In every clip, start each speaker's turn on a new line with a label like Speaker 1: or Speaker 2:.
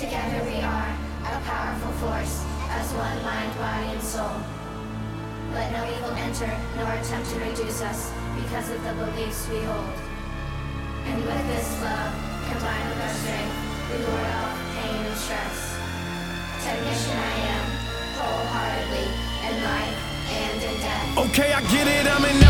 Speaker 1: Together we are a powerful force, as one mind, body, and soul. Let no evil enter, nor attempt to reduce us, because of the beliefs we hold. And with this love, combined with our strength, we ward off pain and stress. Technician I am, wholeheartedly, in life and in death.
Speaker 2: Okay, I get it, I'm freak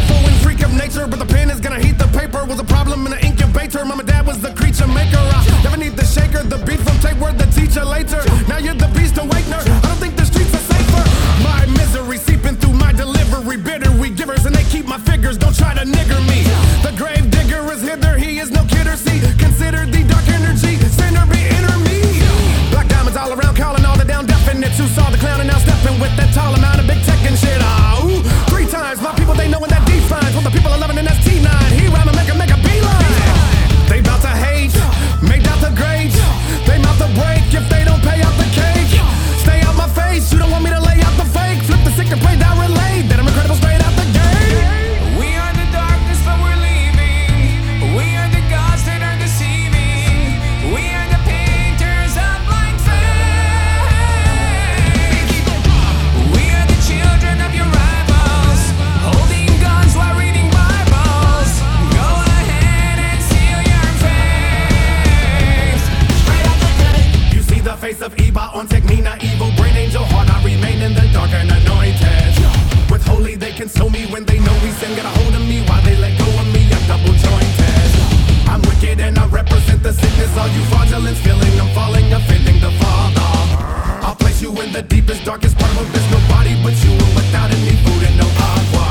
Speaker 2: of nature, but the pen is gonna heat the paper. Was a problem in the incubator. Mama, dad was the creature maker. I never need the shaker, the beat from tape word, the teacher later. Now you're the beast awakener. I don't think the streets are safer. My misery seeping through my delivery, bitter we givers, and they keep my figures. Don't try to nigger me. The grave digger is hither, he is no kidder. See, consider the dark energy, sinner be inner me. Black diamonds all around, calling all the down definite. who saw the clown and now stepping with that tall amount of big tech and shit. Ah, ooh, three times. My people, they know when that defines. What the people are loving in that's T9. He rhyme and make a make a beeline. They bout to hate, make out the grades. They mouth to break if they don't face
Speaker 3: of
Speaker 2: Eba on Technina, evil brain angel heart. I remain in the dark and anointed. With holy, they console me when they know we sin. Get a hold of me while they let go of me. I'm double jointed. I'm wicked and I represent the sickness. All you fraudulence feeling I'm falling, offending the Father. I'll place you in the deepest, darkest part of abyss. Nobody but you, and without any food and no agua.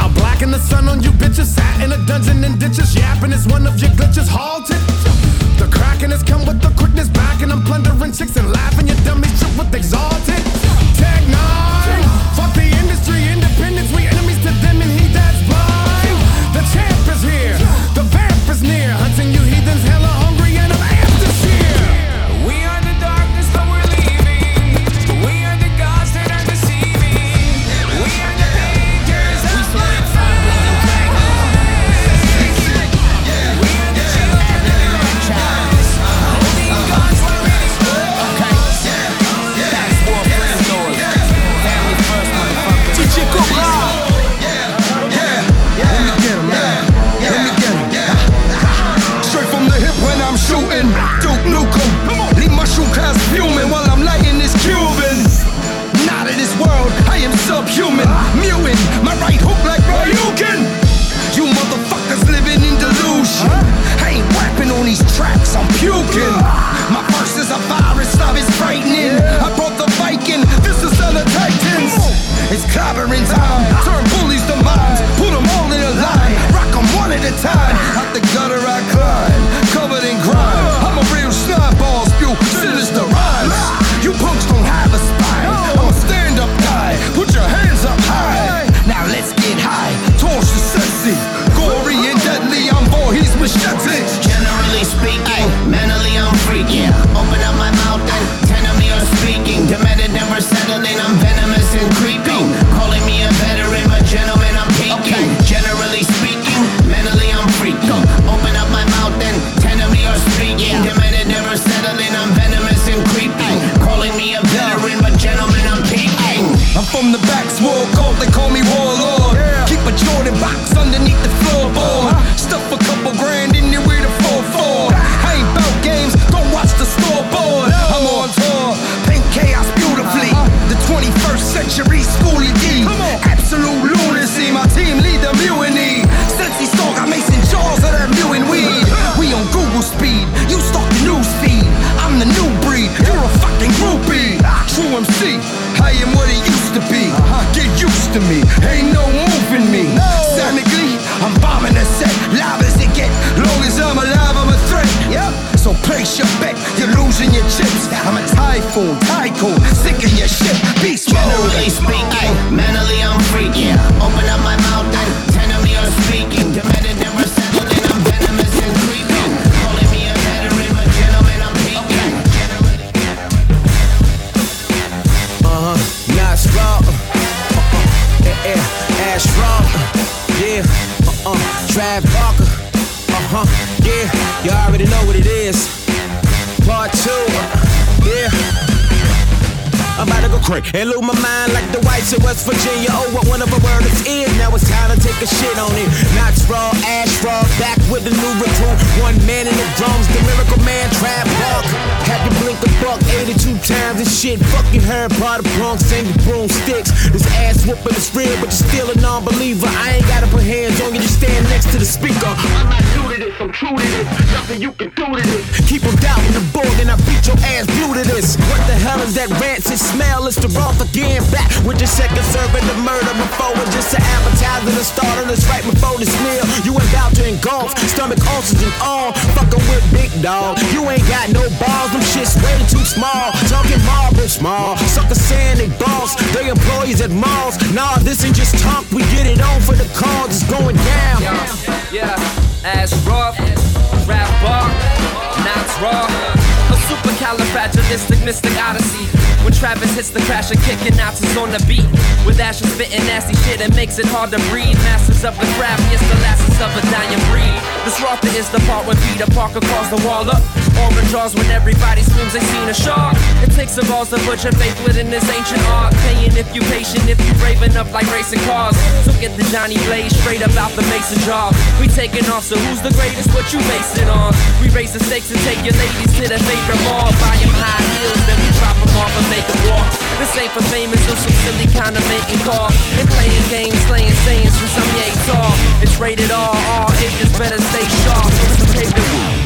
Speaker 2: I'll blacken the sun on you bitches. Sat in a dungeon and ditches. Yapping is one of your glitches. Halted.
Speaker 4: A And
Speaker 5: lose my mind like the whites in West Virginia. Oh, what one of a word is is. Now it's time to take a shit on it. Not raw, ash raw, back with a new recruit. One man in the drums, the miracle man, trap buck. Had to blink a buck 82 times and shit. Fucking heard part of punks and the broomsticks. This ass whooping is real, but you're still a non-believer. I ain't gotta put hands on you, just stand next to the speaker. I'm not new to this, I'm true to this. Nothing you can do to this. Keep them doubting the board and I beat your ass blue to this. What the hell is that rancid smell? It's the Roth again, back with your second serving the murder before it's just an appetizer to start on this right before this meal. You ain't about to engulf, stomach ulcers and all. Fucking with big dog. You ain't got no balls, them shit's way too small. Talking marble small. Suckers saying they boss, they employees at malls. Nah, this ain't just talk, we get it on for the cause, it's going down.
Speaker 3: Yeah, ass rough, rap bar, knots raw. A supercalifragilistic mystic odyssey. When Travis hits the crash and kicking Nazis on the beat. With ashes spitting nasty shit, it makes it hard to breathe. Masters of the craft, yes, the last of a dying breed. This Rotha is the part when Peter Parker calls the wall up. Orange jaws when everybody screams they seen a shark. It takes some balls to put your faith within this ancient art. Paying if you patient, if you brave enough like racing cars. So get the Johnny Blaze straight up out the mason jar. We taking off, so who's the greatest? What you basing on? We raise the stakes and take your ladies to their favorite mall. Buy 'em high heels, then we drop 'em off and make 'em walk. This ain't for famous or some silly kind of making call. And playing games, slaying sayings from some yay tall. It's rated R, all ages better stay sharp. It's okay to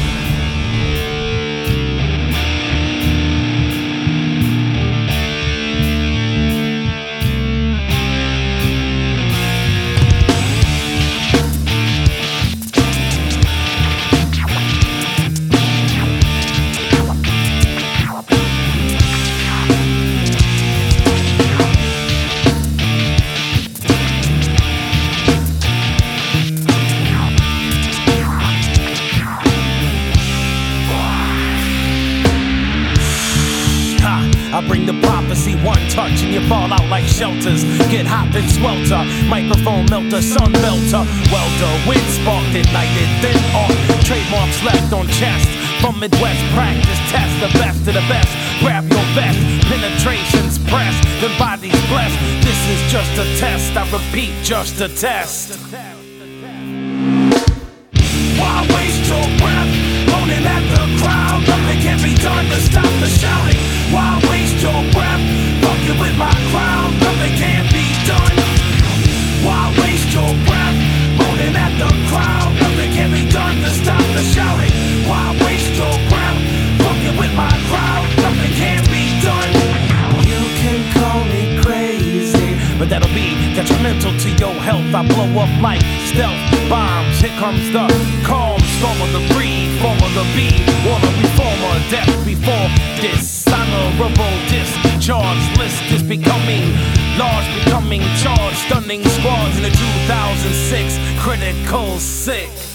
Speaker 6: Get hot and swelter, microphone melter, sun melter, welder, wind sparked, ignited, then off. Trademarks left on chest. From Midwest practice, test the best of the best. Grab your vest, penetrations pressed, the body's blessed. This is just a test, I repeat, just a test. Why waste your breath moaning at the crowd? Nothing can be done to stop the shouting. Why waste your breath fucking with my crowd? Detrimental to your health. I blow up like stealth bombs. Here comes the calm storm of the breed, form of the bee. Wanna reformer, death before dishonorable discharge list is becoming large, becoming charged. Stunning squads in the 2006 critical sick.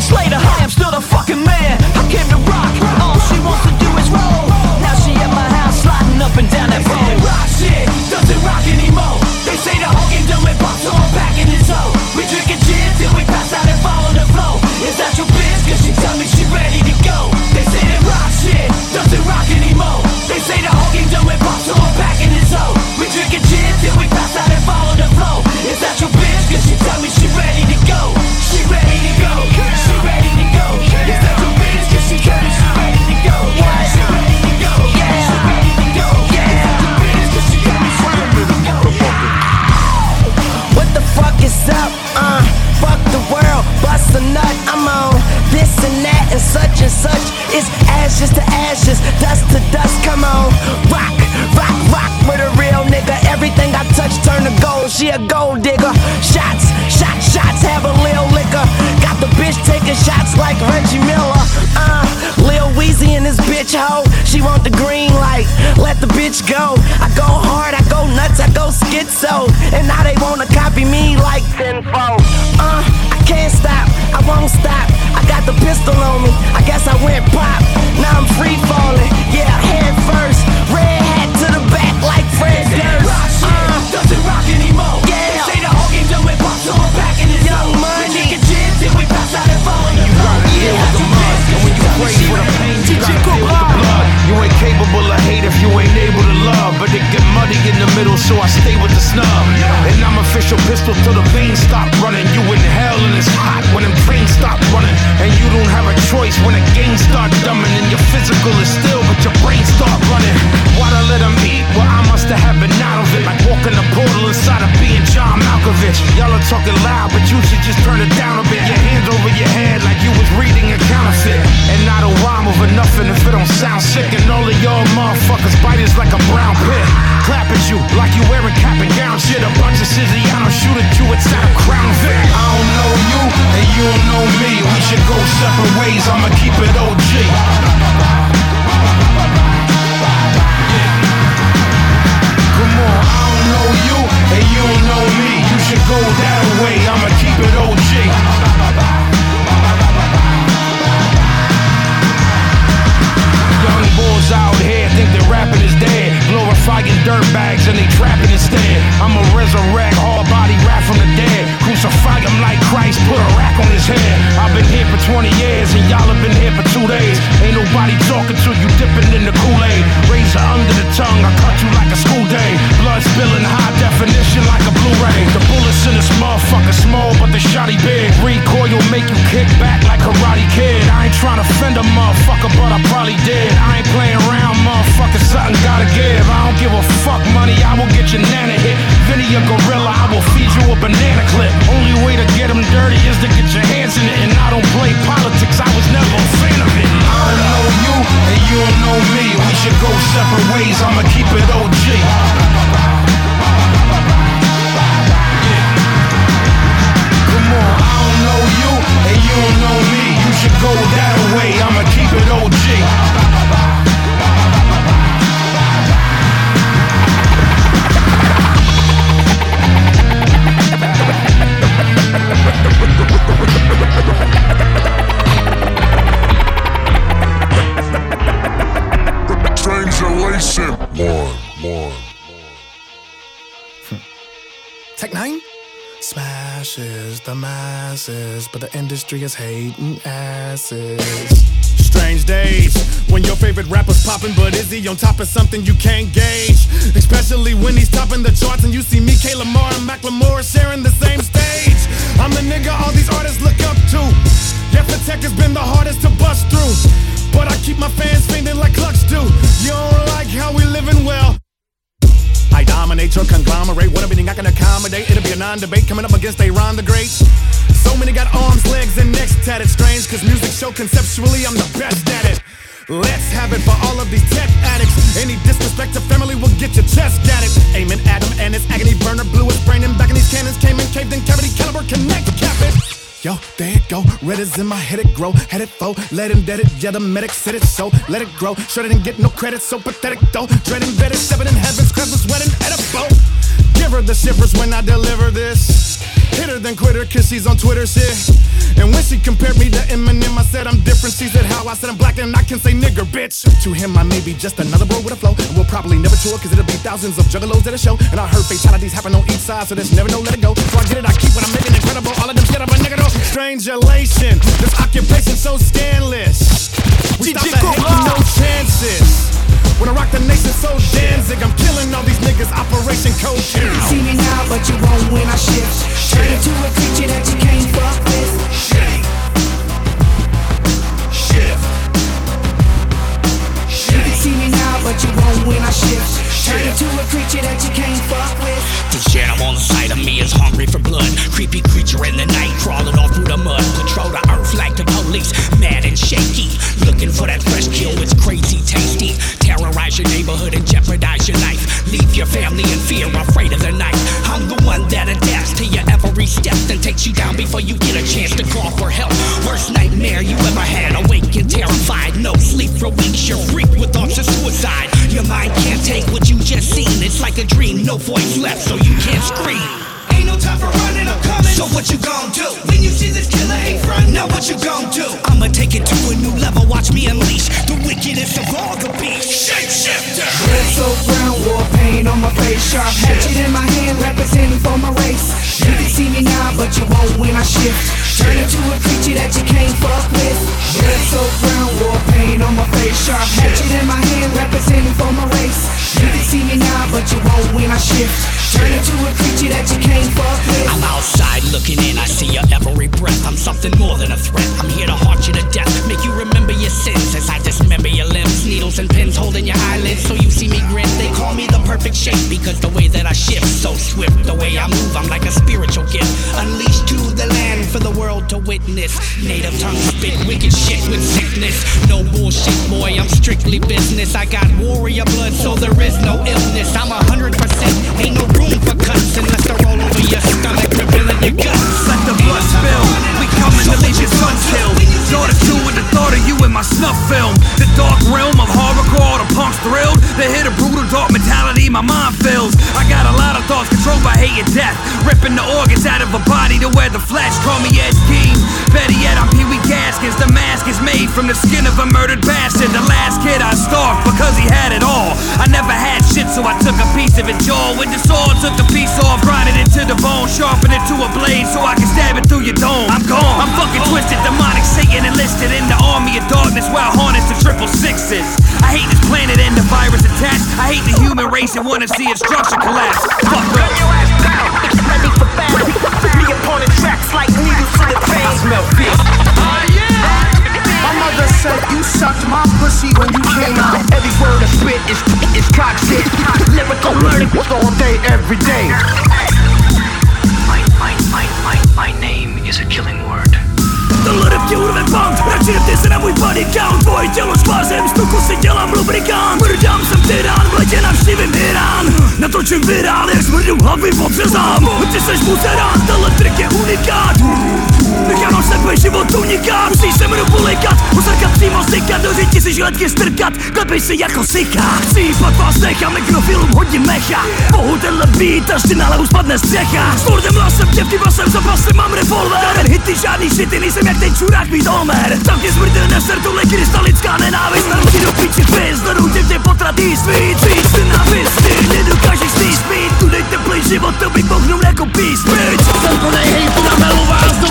Speaker 7: Records later,
Speaker 8: ashes to ashes, dust to dust. Come on, rock, rock, rock with a real nigga. Everything I touch turn to gold. She a gold digger. Shots, shots, shots. Have a lil liquor. Got the bitch taking shots like Reggie Miller. Uh, Lil Weezy and this bitch hoe. She want the green light. Let the bitch go. I go hard, I go nuts, I go schizo. And now they wanna copy me like tenfold. Uh, I can't stop, I won't stop. I got the pistol on me. I guess I went pop. Now I'm free falling. Yeah, head first. Red hat to the back like Fred
Speaker 7: rock
Speaker 8: Durst.
Speaker 7: shit
Speaker 8: Uh,
Speaker 7: doesn't rock anymore.
Speaker 8: Yeah.
Speaker 7: Say the whole game done with pop, so I'm back in his
Speaker 8: Young
Speaker 7: zone.
Speaker 8: Money.
Speaker 7: We drinking gin till we pass out and follow the flow.
Speaker 8: deal with the
Speaker 7: mud,
Speaker 4: And when you praise for the pain, you gotta deal with the blood. You ain't capable of hate if you ain't able to. But it get muddy in the middle, so I stay with the snub. And I'm official pistol till the veins stop running. You in hell and it's hot when them trains stop running. And you don't have a choice when the game start dumbing. And your physical is still, but your brain start running. Why'd I let them eat? Well, I must have had been out of it. Like walking the portal inside of being John Malkovich. Y'all are talking loud, but you should just turn it down a bit. Your hands over your head like you was reading a counterfeit. And not a rhyme over nothing if it don't sound sick. And all of y'all motherfuckers bite is like a brown Clap at you like you wearing cap and gown shit. A bunch of Siziano shoot at you, it's not a crown Vic. I don't know you, and you don't know me. We should go separate ways, I'ma keep it OG.
Speaker 2: Tech N9ne? Smashes the masses, but the industry is hating asses. Strange days when your favorite rapper's popping, but is he on top of something you can't gauge? Especially when he's topping the charts and you see me, K. Lamar, and Macklemore sharing the same stage. I'm the nigga all these artists look up to. Yeah, for tech has been the hardest to bust through. But I keep my fans fainting like Clutch do. You don't like how we living well. Dominate your conglomerate. What everything I can accommodate, it'll be a non-debate coming up against a Ron the Great. So many got arms, legs, and necks tatted. Strange, cause music show conceptually, I'm the best at it. Let's have it for all of these tech addicts. Any disrespect to family will get your chest at it. Aiming at him and his agony burner blew his brain and back in these cannons came in caved in cavity caliber connect cap it. Yo, there it go. Red is in my head, it grow. Head it foe, let him dead it. Yeah, the medic said it so. Let it grow. Sure didn't get no credit, so pathetic though. Dread embedded, seven in heaven's crab was wedding at a boat. Give her the shivers when I deliver this. Hit her then quit cause she's on Twitter shit. And when she compared me to Eminem, I said I'm different. She said how I said I'm black and I can say nigger, bitch. To him, I may be just another bro with a flow. And we'll probably never tour, cause it'll be thousands of juggalos at a show. And I heard fatalities happen on each side, so there's never no let it go. So I get it, I keep what I'm making incredible. All of them get up a nigga though. Strangeulation, this occupation so scandalous. We stop the hate, no chances.
Speaker 9: Shape because the way that I shift so swift. The way I move, I'm like a spiritual gift. Unleashed to the land for the world to witness. Native tongue spit wicked shit with sickness. No bullshit, boy, I'm strictly business. I got warrior blood, so there is no illness. I'm a hundred percent, ain't no room for cuts unless they roll over your stomach, revealing your guts.
Speaker 6: Let the blood spill. We coming to leave your son killed. Daughter two with the thought of you in my snuff film. The dark realm of my mind fills. I a hate and death. Ripping the organs out of a body to wear the flesh. Call me Ed Gein. Better yet, I'm Pee Wee Gaskins. The mask is made from the skin of a murdered bastard. The last kid I stalked because he had it all. I never had shit, so I took a piece of it jaw. With the sword, took the piece off, grinded it to the bone, sharpened it to a blade so I can stab it through your dome. I'm gone. I'm fucking twisted, demonic Satan enlisted in the army of darkness while harness the triple sixes. I hate this planet and the virus attached. I hate the human race and wanna see its structure collapse. Fuck up.
Speaker 10: Ready for battle. Me upon the tracks like needles to the vein. I smell fear.
Speaker 11: Ah, my mother said you sucked my pussy when you came out.
Speaker 10: Every word I spit is is cock shit. Lyrical learning all day, every day.
Speaker 12: My, my, my, my, my name is a killing word.
Speaker 6: Tohle tě urve punk Radši ty se na můj body count Tvoje tělo špázem, z tuku si dělám lubrikant Mrdám jsem tyrán, v letě navštívím Irán Natočím virál, jak smrdím hlavy podřezám Ty seš buzerán, tenhle trik je unikát Nechám na sebe život uniká. Musíš se mnou polikat, uzrkat přímo stykat Do řiti si žiletky strkat, klepej si jako syka jípat vás nechá, mikrofilům hodím mecha. Bohu tenhle beat, až ti na hlavu spadne střecha. S furdem hlasem, děvky basem, za pasem mám revolver. Ten hity, žádný šity, nejsem jak ten čurák být Homer. Tam ti smrtel neser, tohle krystalická nenávist. Tam ti do piči pis, do tě tě potratý svít. Víc ty návistý, nedokážeš si spít Tu dej teplý život, to bych bohnul jako pís, bitch
Speaker 11: Jsem plnej hejtu na melu vás do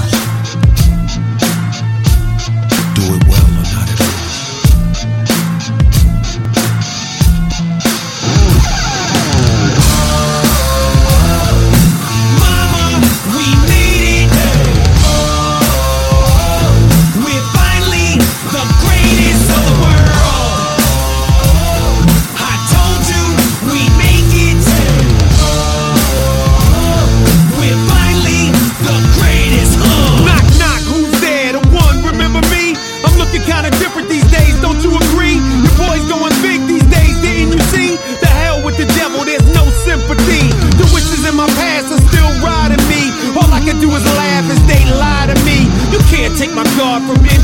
Speaker 13: I'm
Speaker 14: from.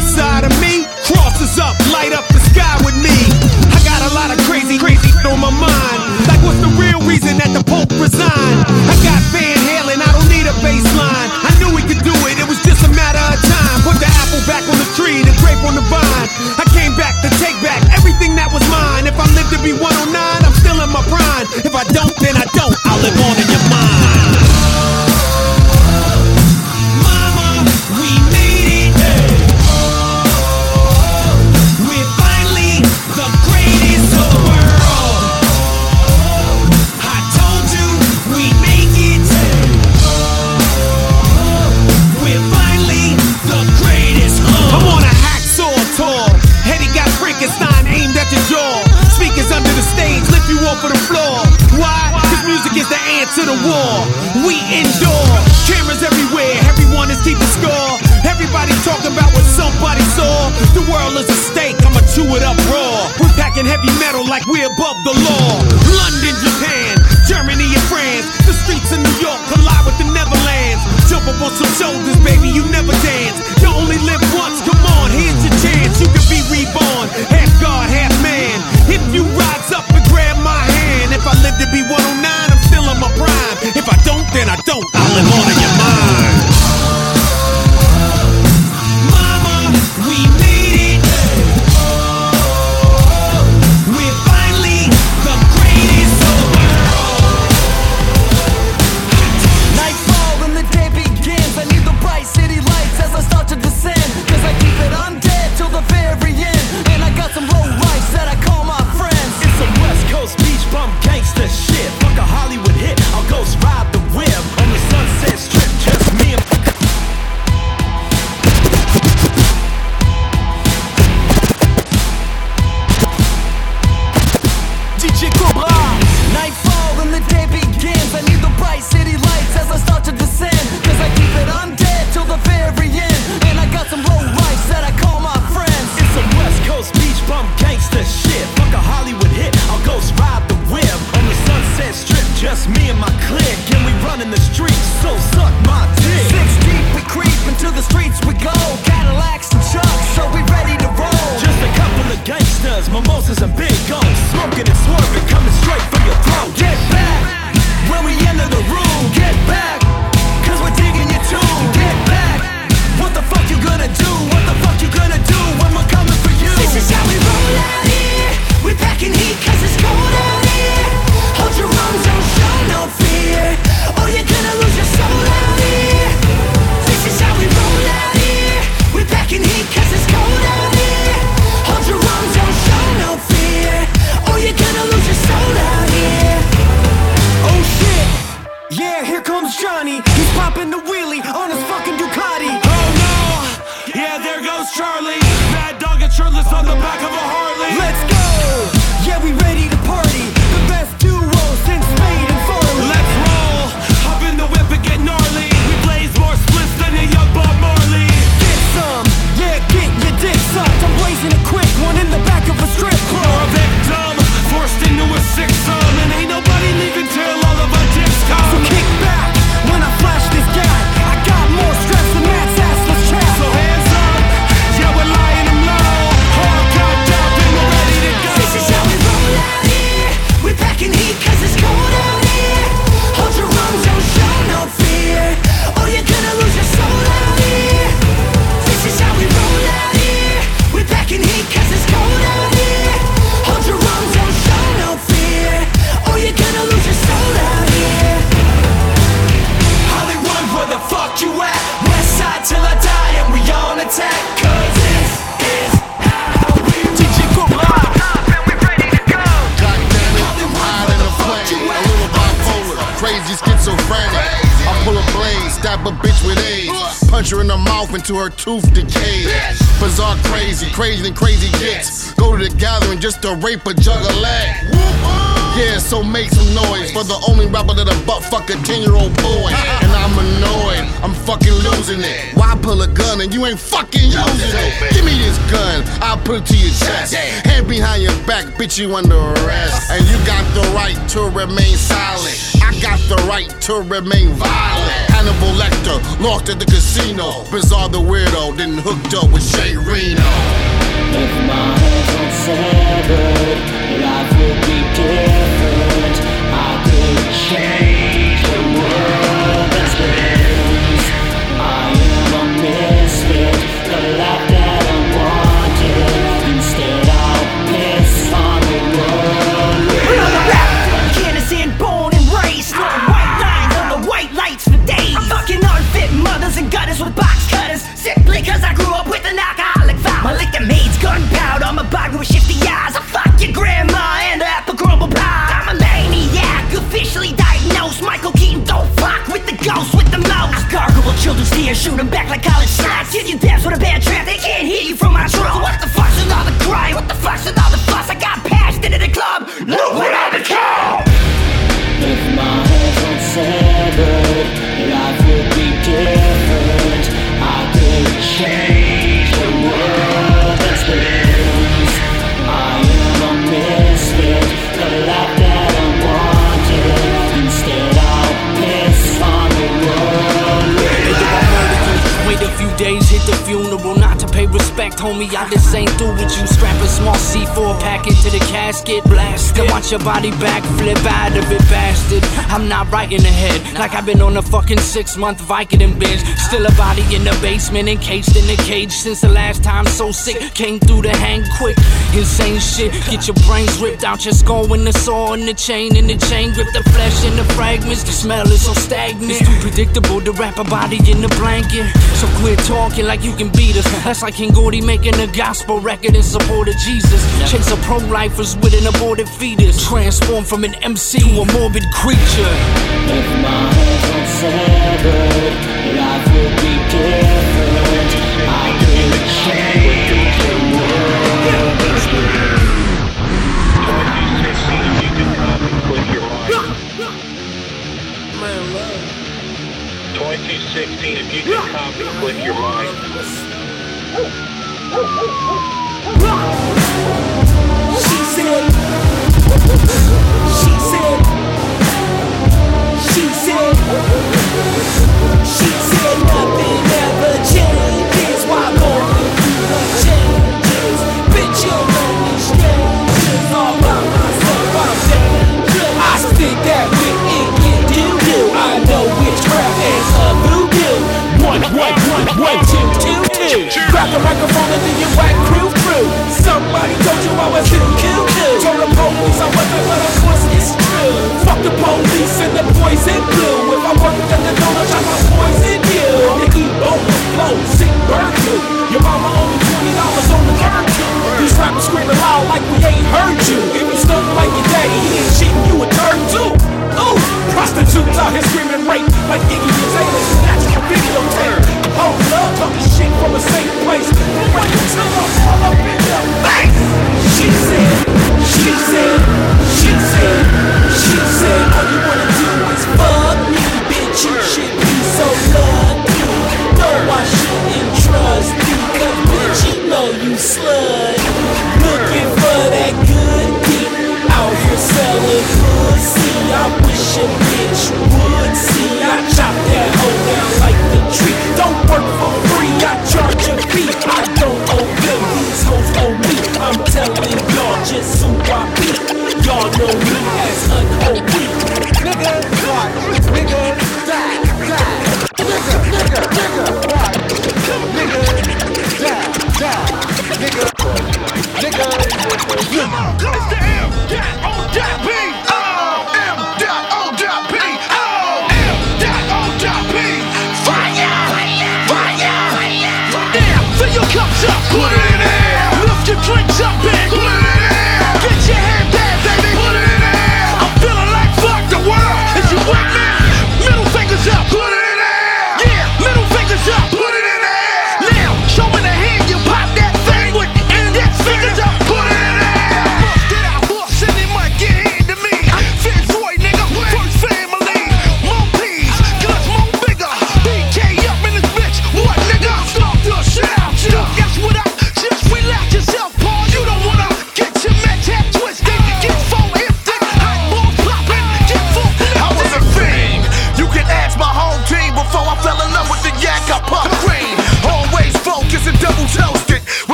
Speaker 14: her tooth decay, Bizarre crazy, crazy than crazy gets. Go to the gathering just to rape a juggalette. Whoop, yeah, so make some noise for the only rapper that a butt fuck a 10 year old boy. And I'm annoyed, I'm fucking losing it. Why pull a gun and you ain't fucking using it? Give me this gun, I'll put it to your chest. Hand behind your back, bitch, you under arrest. And you got the right to remain silent. I got the right to remain violent. Hannibal Lecter, lost at the casino. Bizarre the weirdo, then hooked up with J Reno.
Speaker 15: If my hands weren't severed, life would be different. I could change
Speaker 16: with shifty eyes. I fuck your grandma and the apple crumble pie. I'm a maniac, officially diagnosed. Michael Keaton, don't fuck with the ghost with the most. I gargle children's tears, shoot 'em back like college sluts. Give you dance with a bad trap, they can't hear you from my throat. So what the fuck's with all the cry? What the fuck's with all the fuss? I got passed into the club. Look what I become.
Speaker 15: If my weren't severed, life would be different. I could change
Speaker 7: homie. I just ain't watch your body backflip out of it, bastard. I'm not right in the head, like I've been on a fucking six month Vicodin binge. Still a body in the basement, encased in a cage since the last time. So sick, came through the hang quick. Insane shit, get your brains ripped out your skull when the saw and the chain and the chain grip the flesh and the fragments. The smell is so stagnant, it's too predictable to wrap a body in a blanket. So quit talking like you can beat us. That's like King Gordy making a gospel record in support of Jesus. Chase a pro-lifers with an aborted fetus. Transform from an MC to a morbid creature.
Speaker 15: If my hands weren't severed, life would be different. I could change the world that spins.
Speaker 17: Man, love. 2216, if you can copy, click your mic.
Speaker 16: She said, she said, she said, nothing ever changes. Is there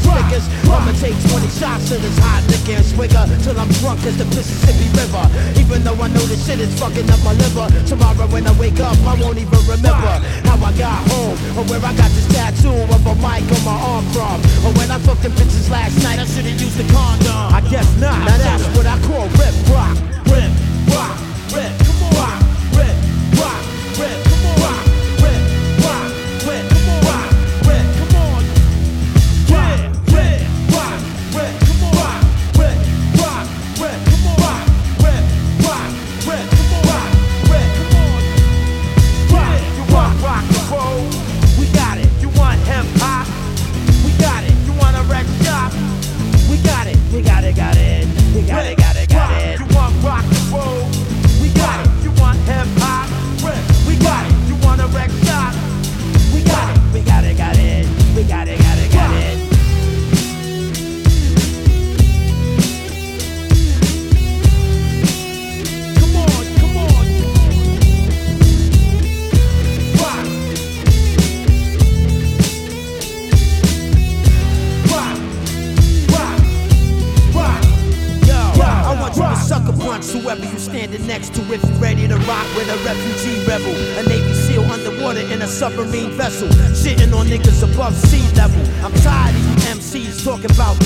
Speaker 16: and
Speaker 18: swastikas. I'ma take 20 shots of this hot liquor and swigger till I'm drunk as the Mississippi River. Even though I know this shit is fucking up my liver. Tomorrow when I wake up, I won't even remember how I got home or where I got this tattoo of a mic on my arm from. Or when I fucked them bitches last night, I should've used the condom. I guess not. Now that's what I call rip rock. Rip rock. Rip.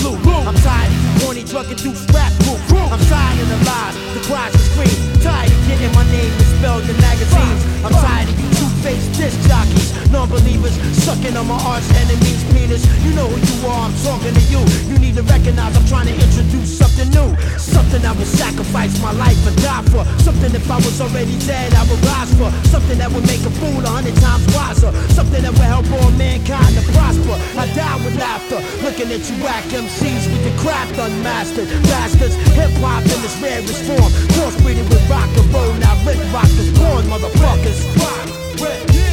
Speaker 18: Blue. I'm tired of you horny drug induced rap group. I'm tired of the lies, the cries, the screams. Tired of getting my name misspelled in magazines. I'm tired of you two-faced disc jockeys. Non-believers sucking on my arch enemies' penis. You know who you are, I'm talking to you. You need to recognize I'm trying to introduce something new. Something I would sacrifice my life and die for. Something if I was already dead, I would rise for. Something that would make a fool a hundred times wiser. Something that would help all mankind to prosper. I die with laughter. Looking at you whack MCs with your craft unmastered. Bastards, hip hop in its rarest form. Crossbreeding with rock and roll. Now rip rock is born, motherfuckers. Rock, rip,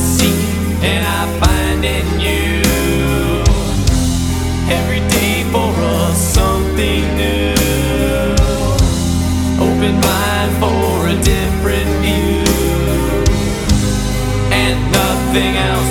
Speaker 18: See, and
Speaker 15: I
Speaker 3: find in you. Every day for us something new. Open mind for a different
Speaker 16: view and nothing else.